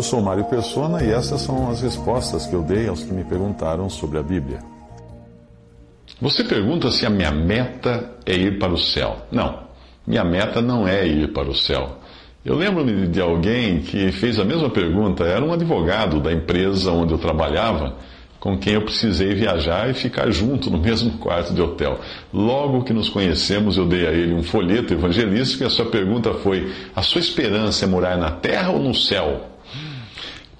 Eu sou Mário Persona e essas são as respostas que eu dei aos que me perguntaram sobre a Bíblia. Você pergunta se a minha meta é ir para o céu. Não, minha meta não é ir para o céu. Eu lembro-me de alguém que fez a mesma pergunta. Era um advogado da empresa onde eu trabalhava, com quem eu precisei viajar e ficar junto no mesmo quarto de hotel. Logo que nos conhecemos, eu dei a ele um folheto evangelístico e a sua pergunta foi: A sua esperança é morar na terra ou no céu?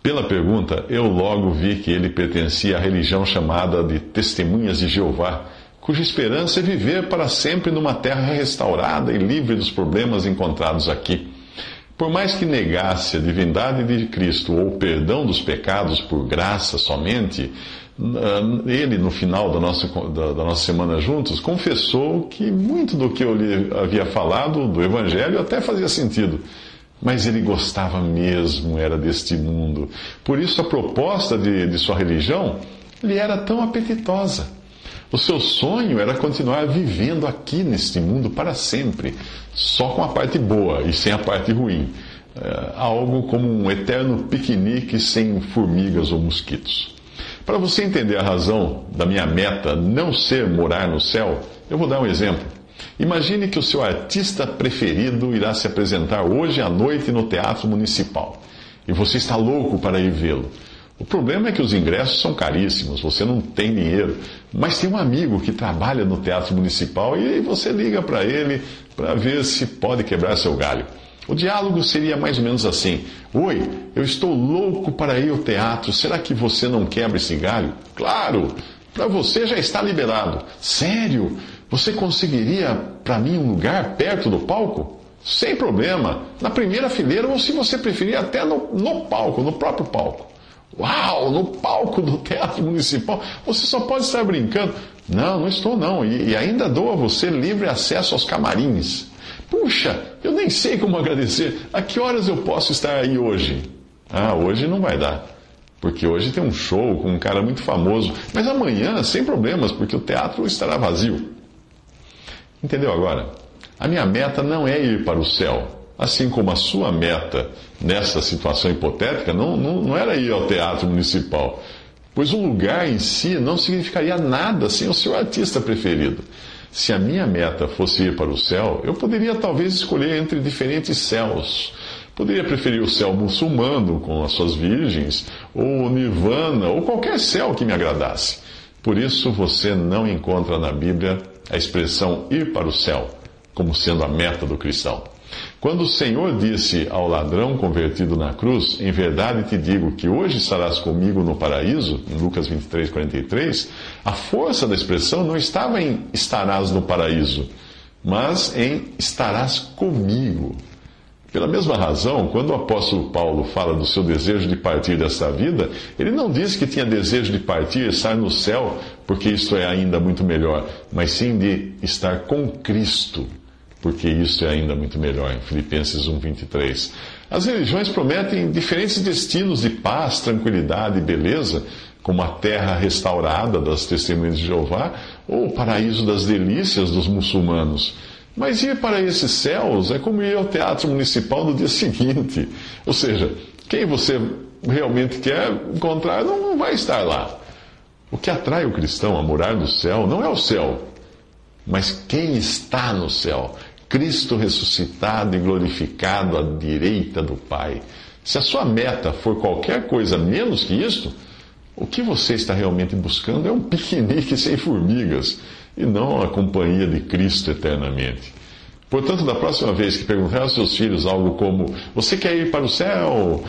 Pela pergunta, eu logo vi que ele pertencia à religião chamada de Testemunhas de Jeová, cuja esperança é viver para sempre numa terra restaurada e livre dos problemas encontrados aqui. Por mais que negasse a divindade de Cristo ou o perdão dos pecados por graça somente, ele, no final da nossa, da, da nossa semana juntos, confessou que muito do que eu lhe havia falado do Evangelho até fazia sentido mas ele gostava mesmo, era deste mundo. Por isso a proposta de, de sua religião lhe era tão apetitosa. O seu sonho era continuar vivendo aqui neste mundo para sempre, só com a parte boa e sem a parte ruim. É, algo como um eterno piquenique sem formigas ou mosquitos. Para você entender a razão da minha meta não ser morar no céu, eu vou dar um exemplo. Imagine que o seu artista preferido irá se apresentar hoje à noite no Teatro Municipal e você está louco para ir vê-lo. O problema é que os ingressos são caríssimos, você não tem dinheiro, mas tem um amigo que trabalha no Teatro Municipal e você liga para ele para ver se pode quebrar seu galho. O diálogo seria mais ou menos assim: Oi, eu estou louco para ir ao teatro, será que você não quebra esse galho? Claro, para você já está liberado. Sério? Você conseguiria para mim um lugar perto do palco? Sem problema. Na primeira fileira, ou se você preferir, até no, no palco, no próprio palco. Uau, no palco do Teatro Municipal. Você só pode estar brincando. Não, não estou não. E, e ainda dou a você livre acesso aos camarins. Puxa, eu nem sei como agradecer. A que horas eu posso estar aí hoje? Ah, hoje não vai dar. Porque hoje tem um show com um cara muito famoso. Mas amanhã, sem problemas, porque o teatro estará vazio. Entendeu agora? A minha meta não é ir para o céu. Assim como a sua meta nessa situação hipotética não, não, não era ir ao teatro municipal. Pois o lugar em si não significaria nada sem o seu artista preferido. Se a minha meta fosse ir para o céu, eu poderia talvez escolher entre diferentes céus. Poderia preferir o céu muçulmano, com as suas virgens, ou o nirvana, ou qualquer céu que me agradasse. Por isso você não encontra na Bíblia a expressão ir para o céu como sendo a meta do cristão. Quando o Senhor disse ao ladrão convertido na cruz, em verdade te digo que hoje estarás comigo no paraíso, em Lucas 23, 43, a força da expressão não estava em estarás no paraíso, mas em estarás comigo. Pela mesma razão, quando o apóstolo Paulo fala do seu desejo de partir desta vida, ele não diz que tinha desejo de partir, estar no céu, porque isto é ainda muito melhor, mas sim de estar com Cristo, porque isso é ainda muito melhor, em Filipenses 1:23. As religiões prometem diferentes destinos de paz, tranquilidade e beleza, como a terra restaurada das testemunhas de Jeová, ou o paraíso das delícias dos muçulmanos. Mas ir para esses céus é como ir ao teatro municipal no dia seguinte. Ou seja, quem você realmente quer encontrar não vai estar lá. O que atrai o cristão a morar no céu não é o céu, mas quem está no céu. Cristo ressuscitado e glorificado à direita do Pai. Se a sua meta for qualquer coisa menos que isto, o que você está realmente buscando é um piquenique sem formigas e não a companhia de Cristo eternamente. Portanto, da próxima vez que perguntar aos seus filhos algo como: Você quer ir para o céu?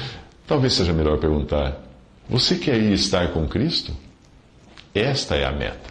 Talvez seja melhor perguntar: Você quer ir estar com Cristo? Esta é a meta.